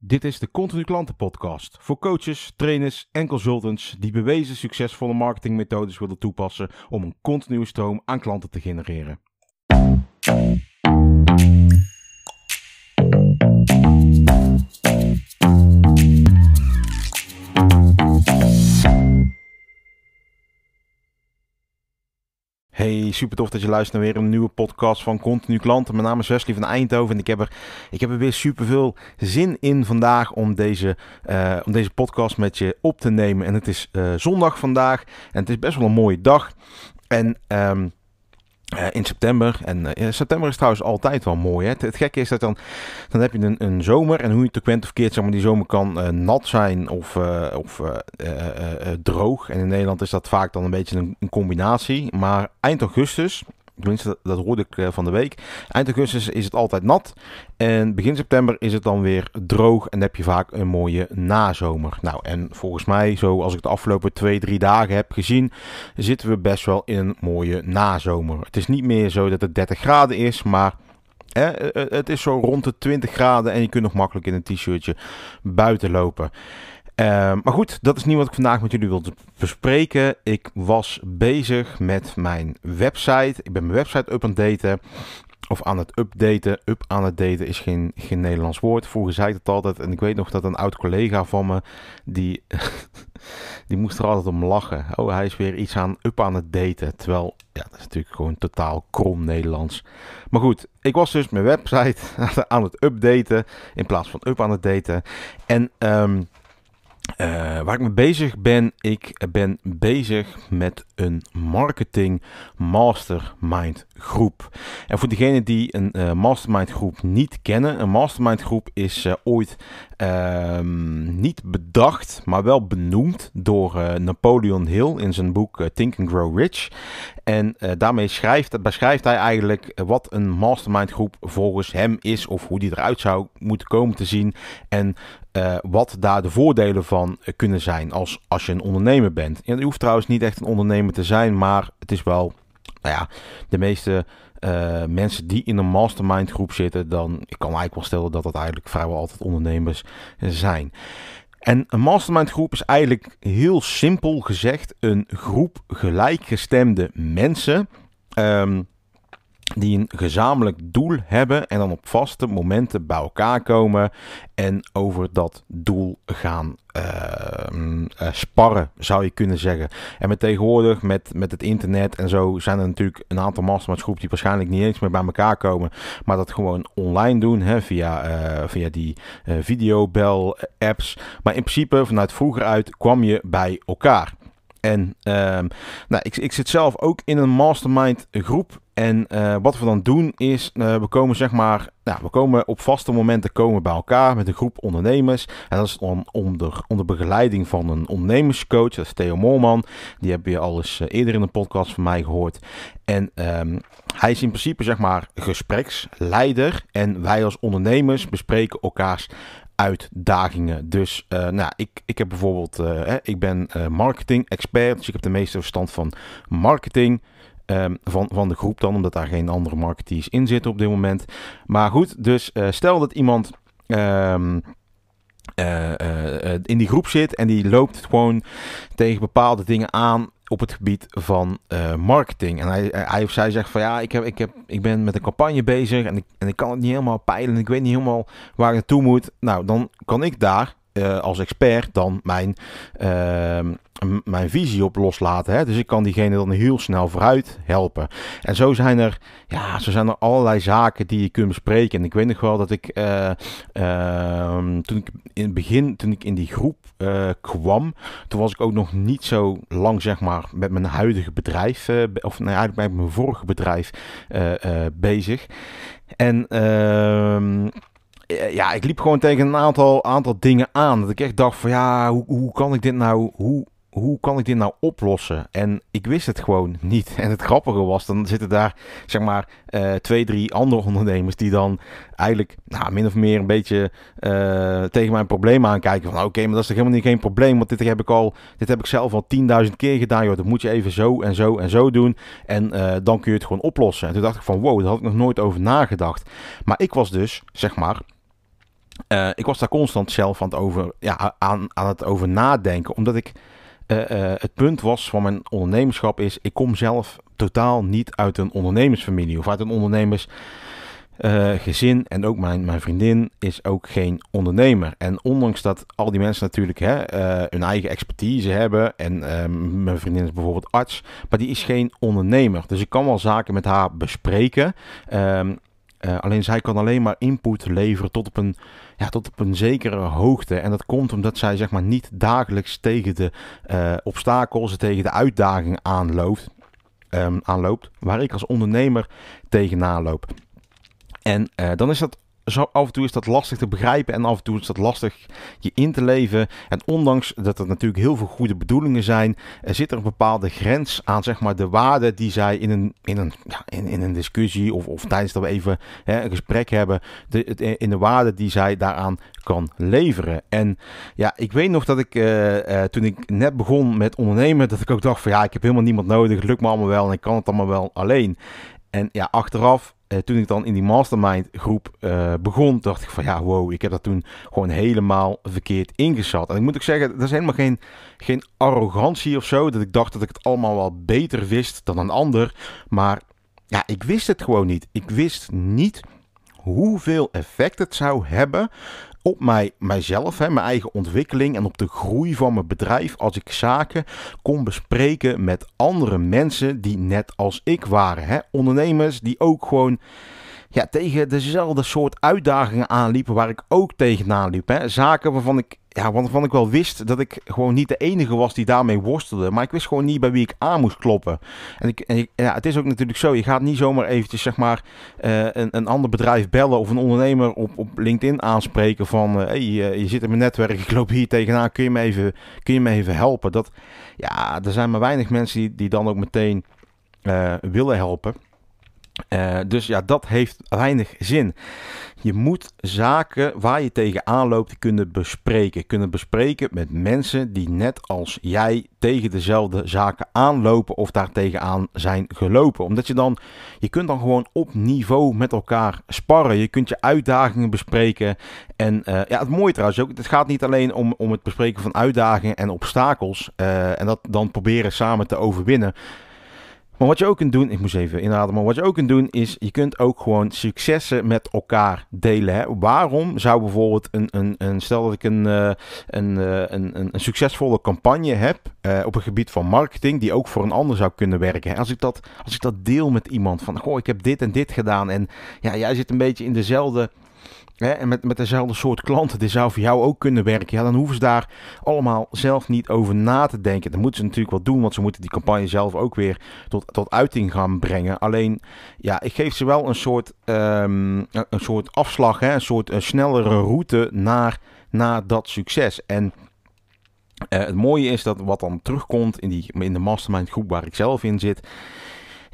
Dit is de Continu Klanten Podcast voor coaches, trainers en consultants die bewezen succesvolle marketingmethodes willen toepassen om een continue stroom aan klanten te genereren. Hey, super tof dat je luistert naar weer een nieuwe podcast van Continu Klanten. Mijn naam is Wesley van Eindhoven en ik heb er, ik heb er weer super veel zin in vandaag om deze, uh, om deze podcast met je op te nemen. En het is uh, zondag vandaag en het is best wel een mooie dag. En um, uh, in september. En uh, september is trouwens altijd wel mooi. Hè? Het, gekke is dat dan, dan heb je een, een zomer. En hoe je het ook bent of keert, zeg maar, die zomer kan uh, nat zijn of, of droog. En in Nederland is dat vaak dan een beetje een combinatie. Maar eind augustus, Tenminste, dat, hoorde ik uh, van de week. Eind augustus is het altijd nat. En begin september is het dan weer droog. En dan heb je vaak een mooie nazomer. Nou, en volgens mij, zo als ik de afgelopen twee, drie dagen heb gezien, zitten we best wel in een mooie nazomer. Het is niet meer zo dat het 30 graden is, maar hè, het is zo rond de 20 graden. En je kunt nog makkelijk in een t-shirtje buiten lopen. Uh, maar goed, dat is niet wat ik vandaag met jullie wilde bespreken. Ik was bezig met mijn website. Ik ben mijn website up aan het daten. Of aan het updaten. Up aan het daten is geen, geen Nederlands woord. Vroeger zei ik het altijd. En ik weet nog dat een oud collega van me. Die, die moest er altijd om lachen. Oh, hij is weer iets aan up aan het daten. Terwijl, ja, dat is natuurlijk gewoon totaal krom Nederlands. Maar goed, ik was dus mijn website aan het updaten. In plaats van up aan het daten. En um, uh, waar ik mee bezig ben, ik ben bezig met een marketing mastermind groep. En voor degenen die een uh, mastermind groep niet kennen, een mastermind groep is uh, ooit niet bedacht, maar wel benoemd door Napoleon Hill in zijn boek Think and Grow Rich. En daarmee schrijft, beschrijft hij eigenlijk wat een mastermind groep volgens hem is of hoe die eruit zou moeten komen te zien. En uh, wat daar de voordelen van kunnen zijn als, als je een ondernemer bent. Je hoeft trouwens niet echt een ondernemer te zijn, maar het is wel, nou ja, de meeste uh, mensen die in een mastermind groep zitten, dan ik kan eigenlijk wel stellen dat dat eigenlijk vrijwel altijd ondernemers zijn. En een mastermind groep is eigenlijk heel simpel gezegd een groep gelijkgestemde mensen. Um, die een gezamenlijk doel hebben en dan op vaste momenten bij elkaar komen en over dat doel gaan uh, uh, sparren, zou je kunnen zeggen. En met tegenwoordig, met, met het internet en zo, zijn er natuurlijk een aantal mastermindsgroepen die waarschijnlijk niet eens meer bij elkaar komen, maar dat gewoon online doen, hè, via, uh, via die videobel-apps. Maar in principe, vanuit vroeger uit, kwam je bij elkaar. En um, nou, ik, ik zit zelf ook in een mastermind groep. En uh, wat we dan doen is, uh, we komen zeg maar, nou, we komen op vaste momenten komen bij elkaar met een groep ondernemers. En dat is dan onder, onder begeleiding van een ondernemerscoach, dat is Theo Moorman. Die heb je al eens uh, eerder in een podcast van mij gehoord. En um, hij is in principe zeg maar gespreksleider. En wij als ondernemers bespreken elkaars uitdagingen. Dus uh, nou, ik, ik heb bijvoorbeeld, uh, ik ben uh, marketing expert, dus ik heb de meeste verstand van marketing. Um, van, van de groep dan, omdat daar geen andere marketeers in zitten op dit moment. Maar goed, dus stel dat iemand uh, in die groep zit en die loopt gewoon tegen bepaalde dingen aan op het gebied van uh, marketing. En hij, hij of zij zegt van ja, ik, heb, ik, heb, ik ben met een campagne bezig en ik, en ik kan het niet helemaal peilen. Ik weet niet helemaal waar ik naartoe moet. Nou, dan kan ik daar uh, als expert dan mijn, uh, mijn visie op loslaten. Hè? Dus ik kan diegene dan heel snel vooruit helpen. En zo zijn er, ja, zo zijn er allerlei zaken die je kunt bespreken. En ik weet nog wel dat ik uh, toen ik in het begin, toen ik in die groep uh, kwam, toen was ik ook nog niet zo lang, zeg maar, met mijn huidige bedrijf, uh, of nou, eigenlijk met mijn vorige bedrijf bezig. En ehm, ja, ik liep gewoon tegen een aantal, aantal dingen aan. Dat ik echt dacht van ja, hoe, hoe kan ik dit nou, hoe, hoe kan ik dit nou oplossen? En ik wist het gewoon niet. En het grappige was, dan zitten daar zeg maar uh, twee, drie andere ondernemers die dan eigenlijk nou, min of meer een beetje uh, tegen mijn probleem aankijken. Van oké, maar dat is toch helemaal niet geen probleem, want dit heb ik al, dit heb ik zelf al 10.000 keer gedaan. Joh, dat moet je even zo en zo en zo doen. En uh, dan kun je het gewoon oplossen. En toen dacht ik van wow, daar had ik nog nooit over nagedacht. Maar ik was dus, zeg maar ik was daar constant zelf aan het over, ja, aan, aan het over nadenken. Omdat ik uh, uh, het punt was van mijn ondernemerschap is, ik kom zelf totaal niet uit een ondernemersfamilie of uit een ondernemers uh, gezin en ook mijn, mijn vriendin is ook geen ondernemer. En ondanks dat al die mensen natuurlijk hè, hun eigen expertise hebben. En uh, mijn vriendin is bijvoorbeeld arts, maar die is geen ondernemer. Dus ik kan wel zaken met haar bespreken. Um, alleen zij kan alleen maar input leveren tot op, een, ja, tot op een zekere hoogte. En dat komt omdat zij zeg maar niet dagelijks tegen de obstakels, tegen de uitdagingen aanloopt. Um, aanloopt, waar ik als ondernemer tegenaan loop. En uh, dan is dat af en toe is dat lastig te begrijpen en af en toe is dat lastig je in te leven. En ondanks dat er natuurlijk heel veel goede bedoelingen zijn, er zit er een bepaalde grens aan, zeg maar, de waarde die zij in een, in een, ja, in, in een discussie of, of tijdens dat we even hè, een gesprek hebben, de, in de waarde die zij daaraan kan leveren. En ja, ik weet nog dat ik uh, uh, toen ik net begon met ondernemen, dat ik ook dacht van ja, ik heb helemaal niemand nodig, het lukt me allemaal wel en ik kan het allemaal wel alleen. En ja, achteraf uh, toen ik dan in die mastermind groep uh, begon, dacht ik van ja, wow, ik heb dat toen gewoon helemaal verkeerd ingeschat. En ik moet ook zeggen, dat is helemaal geen, geen arrogantie of zo, dat ik dacht dat ik het allemaal wel beter wist dan een ander. Maar ja, ik wist het gewoon niet. Ik wist niet hoeveel effect het zou hebben op mij, mijzelf, hè, mijn eigen ontwikkeling en op de groei van mijn bedrijf als ik zaken kon bespreken met andere mensen die net als ik waren. Hè. Ondernemers die ook gewoon ja, tegen dezelfde soort uitdagingen aanliepen waar ik ook tegenaan liep. Hè. Zaken waarvan ik, ja, waarvan ik wel wist dat ik gewoon niet de enige was die daarmee worstelde. Maar ik wist gewoon niet bij wie ik aan moest kloppen. En, ik, ja, het is ook natuurlijk zo, je gaat niet zomaar eventjes zeg maar uh, een, een ander bedrijf bellen of een ondernemer op, op LinkedIn aanspreken van... Uh, hey, uh, je zit in mijn netwerk, ik loop hier tegenaan, kun je me even, kun je me even helpen? Dat, ja, er zijn maar weinig mensen die, die dan ook meteen willen helpen. Uh, dus ja, dat heeft weinig zin. Je moet zaken waar je tegenaan loopt kunnen bespreken. Kunnen bespreken met mensen die net als jij tegen dezelfde zaken aanlopen of daar tegenaan zijn gelopen. Omdat je dan, je kunt dan gewoon op niveau met elkaar sparren. Je kunt je uitdagingen bespreken. En uh, ja, het mooie trouwens ook, het gaat niet alleen om, om het bespreken van uitdagingen en obstakels. Uh, en dat dan proberen samen te overwinnen. Maar wat je ook kunt doen, ik moest even inademen, maar wat je ook kunt doen is, je kunt ook gewoon successen met elkaar delen. Hè? Waarom zou bijvoorbeeld een, een, een stel dat ik een, een, uh, een, een, een, succesvolle campagne heb uh, op een gebied van marketing, die ook voor een ander zou kunnen werken. Als ik dat, als ik dat deel met iemand van, goh, ik heb dit en dit gedaan en ja, jij zit een beetje in dezelfde Hè, en met, met dezelfde soort klanten, die zou voor jou ook kunnen werken. Ja, dan hoeven ze daar allemaal zelf niet over na te denken. Dat moeten ze natuurlijk wel doen, want ze moeten die campagne zelf ook weer tot, tot uiting gaan brengen. Alleen, ja, ik geef ze wel een soort, um, een, soort afslag, hè, een soort snellere route naar, naar dat succes. En uh, het mooie is dat wat dan terugkomt in, die, in de mastermind groep waar ik zelf in zit,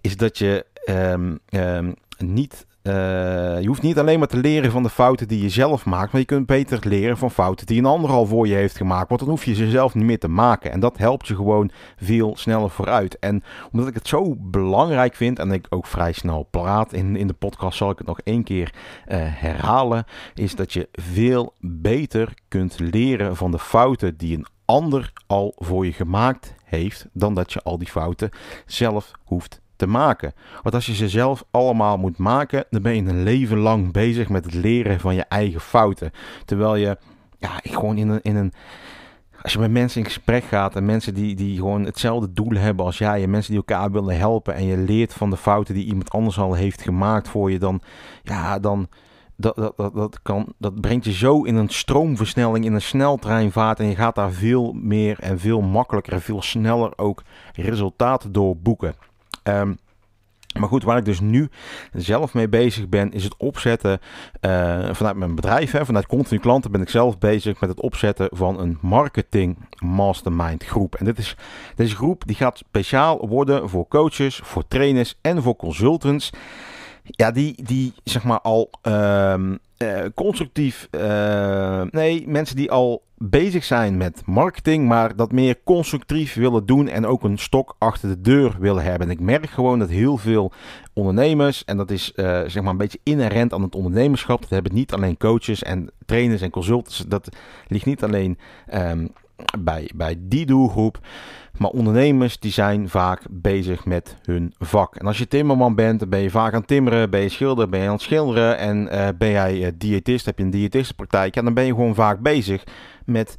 is dat je um, um, niet je hoeft niet alleen maar te leren van de fouten die je zelf maakt, maar je kunt beter leren van fouten die een ander al voor je heeft gemaakt. Want dan hoef je ze zelf niet meer te maken. En dat helpt je gewoon veel sneller vooruit. En omdat ik het zo belangrijk vind en ik ook vrij snel praat in, in de podcast, zal ik het nog één keer uh, herhalen. Is dat je veel beter kunt leren van de fouten die een ander al voor je gemaakt heeft, dan dat je al die fouten zelf hoeft te maken. Want als je ze zelf allemaal moet maken, dan ben je een leven lang bezig met het leren van je eigen fouten. Terwijl je ja, gewoon in een, in een als je met mensen in gesprek gaat en mensen die, die gewoon hetzelfde doel hebben als jij en mensen die elkaar willen helpen en je leert van de fouten die iemand anders al heeft gemaakt voor je, dan, ja, dan dat, dat, dat, dat, kan, dat brengt je zo in een stroomversnelling, in een sneltreinvaart en je gaat daar veel meer en veel makkelijker en veel sneller ook resultaten door boeken. Um, maar goed, waar ik dus nu zelf mee bezig ben, is het opzetten uh, vanuit mijn bedrijf, hè, vanuit continu klanten, ben ik zelf bezig met het opzetten van een marketing mastermind groep. En dit is, deze groep die gaat speciaal worden voor coaches, voor trainers en voor consultants ja, die, die zeg maar al ehm, eh, constructief, uh, nee, mensen die al bezig zijn met marketing, maar dat meer constructief willen doen en ook een stok achter de deur willen hebben. En ik merk gewoon dat heel veel ondernemers, en dat is uh, zeg maar een beetje inherent aan het ondernemerschap, dat hebben niet alleen coaches en trainers en consultants, dat ligt niet alleen um, bij, bij die doelgroep. Maar ondernemers die zijn vaak bezig met hun vak. En als je timmerman bent, dan ben je vaak aan timmeren, ben je schilder, ben je aan het schilderen. En uh, ben jij uh, diëtist, heb je een diëtistenpraktijk, ja, dan ben je gewoon vaak bezig met,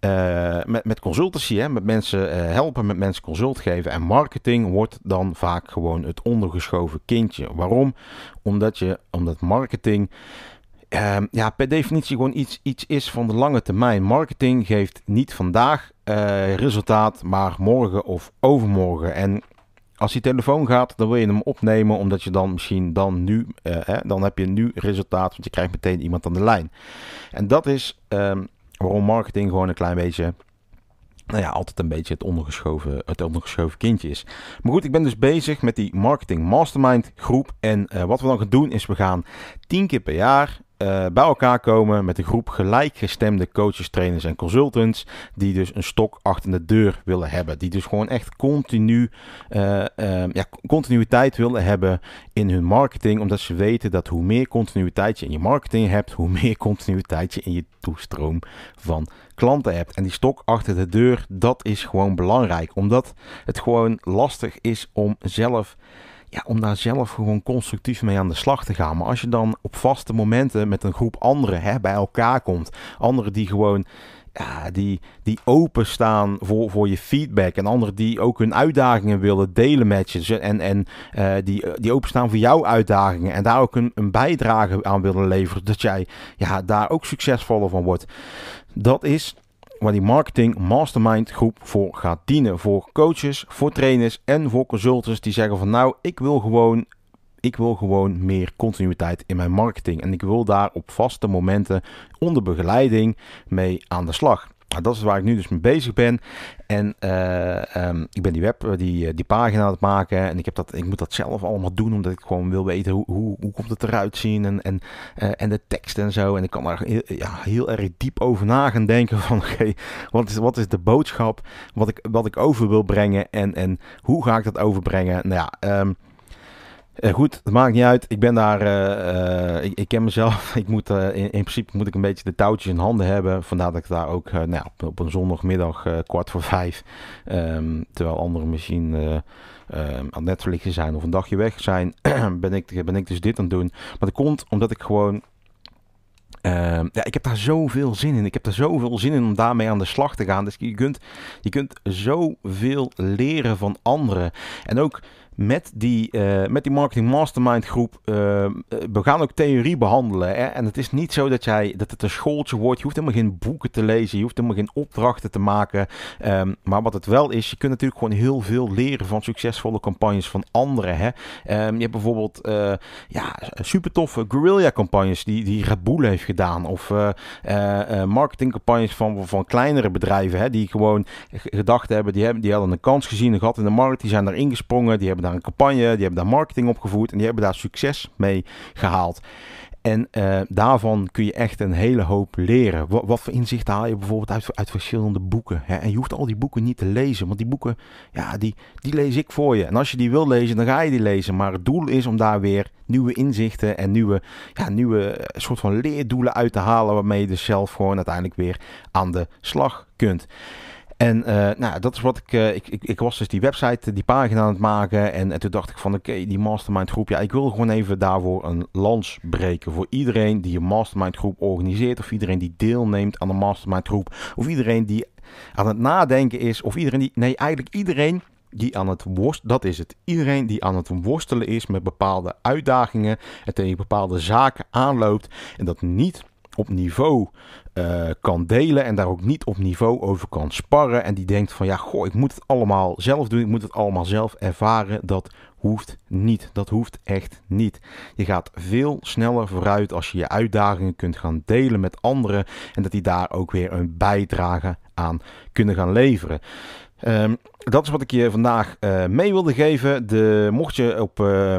uh, met, met consultancy. Hè? Met mensen helpen, met mensen consult geven. En marketing wordt dan vaak gewoon het ondergeschoven kindje. Waarom? Omdat, je, omdat marketing uh, ja, per definitie gewoon iets, iets is van de lange termijn. Marketing geeft niet vandaag uh, resultaat, maar morgen of overmorgen. En als die telefoon gaat, dan wil je hem opnemen, omdat je dan misschien dan nu, hè, dan heb je nu resultaat, want je krijgt meteen iemand aan de lijn. En dat is um, waarom marketing gewoon een klein beetje nou ja, altijd een beetje het ondergeschoven, het ondergeschoven kindje is. Maar goed, ik ben dus bezig met die Marketing Mastermind groep. En uh, wat we dan gaan doen is we gaan tien keer per jaar bij elkaar komen met een groep gelijkgestemde coaches, trainers en consultants. Die dus een stok achter de deur willen hebben. Die dus gewoon echt continu, uh, uh, ja, continuïteit willen hebben in hun marketing. Omdat ze weten dat hoe meer continuïteit je in je marketing hebt, hoe meer continuïteit je in je toestroom van klanten hebt. En die stok achter de deur, dat is gewoon belangrijk. Omdat het gewoon lastig is om zelf ja, om daar zelf gewoon constructief mee aan de slag te gaan. Maar als je dan op vaste momenten met een groep anderen hè, bij elkaar komt, anderen die gewoon ja, die, die openstaan voor, voor je feedback. En anderen die ook hun uitdagingen willen delen met je. En, en uh, die, die openstaan voor jouw uitdagingen. En daar ook een, een bijdrage aan willen leveren. Dat jij ja, daar ook succesvoller van wordt. Dat is waar die marketing mastermind groep voor gaat dienen. Voor coaches, voor trainers en voor consultants die zeggen van nou, ik wil gewoon ik wil gewoon meer continuïteit in mijn marketing. En ik wil daar op vaste momenten onder begeleiding mee aan de slag. Dat is waar ik nu dus mee bezig ben. En uh, um, ik ben die web, eh, die, eh, die pagina aan het maken. En ik, heb dat, ik moet dat zelf allemaal doen, omdat ik gewoon wil weten hoe, hoe, hoe komt het eruit zien. En, en, en de tekst en zo. En ik kan daar heel, ja, heel erg diep over na gaan denken. Van oké, wat, is, wat is de boodschap? Wat ik, wat ik over wil brengen. En, en hoe ga ik dat overbrengen? Nou ja, um, uh, goed, het maakt niet uit. Ik ben daar, uh, uh, ik, ik, ken mezelf. Ik moet, in, in, principe moet ik een beetje de touwtjes in handen hebben. Vandaar dat ik daar ook nou op, op, een zondagmiddag kwart voor vijf, um, terwijl anderen misschien um, aan het netverlichten zijn of een dagje weg zijn, ben, ik, ben ik dus dit aan het doen. Maar dat komt omdat ik gewoon Uh, ja, ik heb daar zoveel zin in. Ik heb er zoveel zin in om daarmee aan de slag te gaan. Dus je kunt, je kunt zoveel leren van anderen. En ook met die, uh, met die marketing mastermind groep. Uh, we gaan ook theorie behandelen. Hè? En het is niet zo dat, jij, dat het een schooltje wordt. Je hoeft helemaal geen boeken te lezen. Je hoeft helemaal geen opdrachten te maken. Um, maar wat het wel is, je kunt natuurlijk gewoon heel veel leren van succesvolle campagnes van anderen. Hè? Um, je hebt bijvoorbeeld uh, ja, super toffe guerrilla campagnes die, die Red Bull heeft gedaan. Of marketingcampagnes van, van kleinere bedrijven. Hè? Die gewoon gedacht hebben die, hebben, die hadden een kans gezien, een gat in de markt. Die zijn daarin gesprongen. Die hebben daar een campagne, die hebben daar marketing opgevoerd en die hebben daar succes mee gehaald. En uh, daarvan kun je echt een hele hoop leren. Wat, voor inzicht haal je bijvoorbeeld uit, uit verschillende boeken? Hè? En je hoeft al die boeken niet te lezen, want die boeken, ja, die, die lees ik voor je. En als je die wil lezen, dan ga je die lezen. Maar het doel is om daar weer nieuwe inzichten en nieuwe, ja, nieuwe soort van leerdoelen uit te halen, waarmee je dus zelf gewoon uiteindelijk weer aan de slag kunt. En uh, nou, dat is wat ik, uh, ik, ik, ik. was dus die website, die pagina aan het maken. En, en toen dacht ik van oké, die mastermind groep. Ja, ik wil gewoon even daarvoor een lans breken. Voor iedereen die een mastermind groep organiseert. Of iedereen die deelneemt aan een mastermind groep. Of iedereen die aan het nadenken is. Of iedereen die. Nee, eigenlijk iedereen die aan het worstelen, dat is het. Iedereen die aan het worstelen is met bepaalde uitdagingen en tegen bepaalde zaken aanloopt en dat niet op niveau uh, kan delen en daar ook niet op niveau over kan sparren. En die denkt van ja, goh, ik moet het allemaal zelf doen, ik moet het allemaal zelf ervaren. Dat hoeft niet. Dat hoeft echt niet. Je gaat veel sneller vooruit als je je uitdagingen kunt gaan delen met anderen en dat die daar ook weer een bijdrage aan kunnen gaan leveren. Um, dat is wat ik je vandaag uh, mee wilde geven. De, mocht je op. Uh,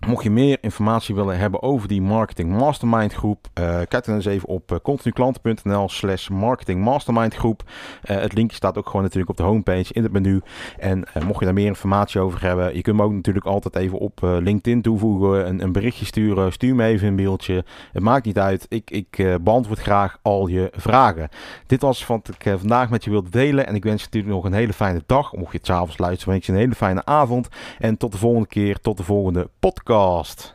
Mocht je meer informatie willen hebben over die Marketing Mastermind groep, uh, kijk dan eens even op uh, continuklanten.nl slash marketing mastermind groep. Uh, het linkje staat ook gewoon natuurlijk op de homepage in het menu. En mocht je daar meer informatie over hebben, je kunt me ook natuurlijk altijd even op LinkedIn toevoegen, een, een, berichtje sturen, stuur me even een mailtje. Het maakt niet uit, ik, ik beantwoord graag al je vragen. Dit was wat ik vandaag met je wilde delen en ik wens je natuurlijk nog een hele fijne dag. Mocht je het s'avonds luisteren, wens je een hele fijne avond. En tot de volgende keer, tot de volgende podcast.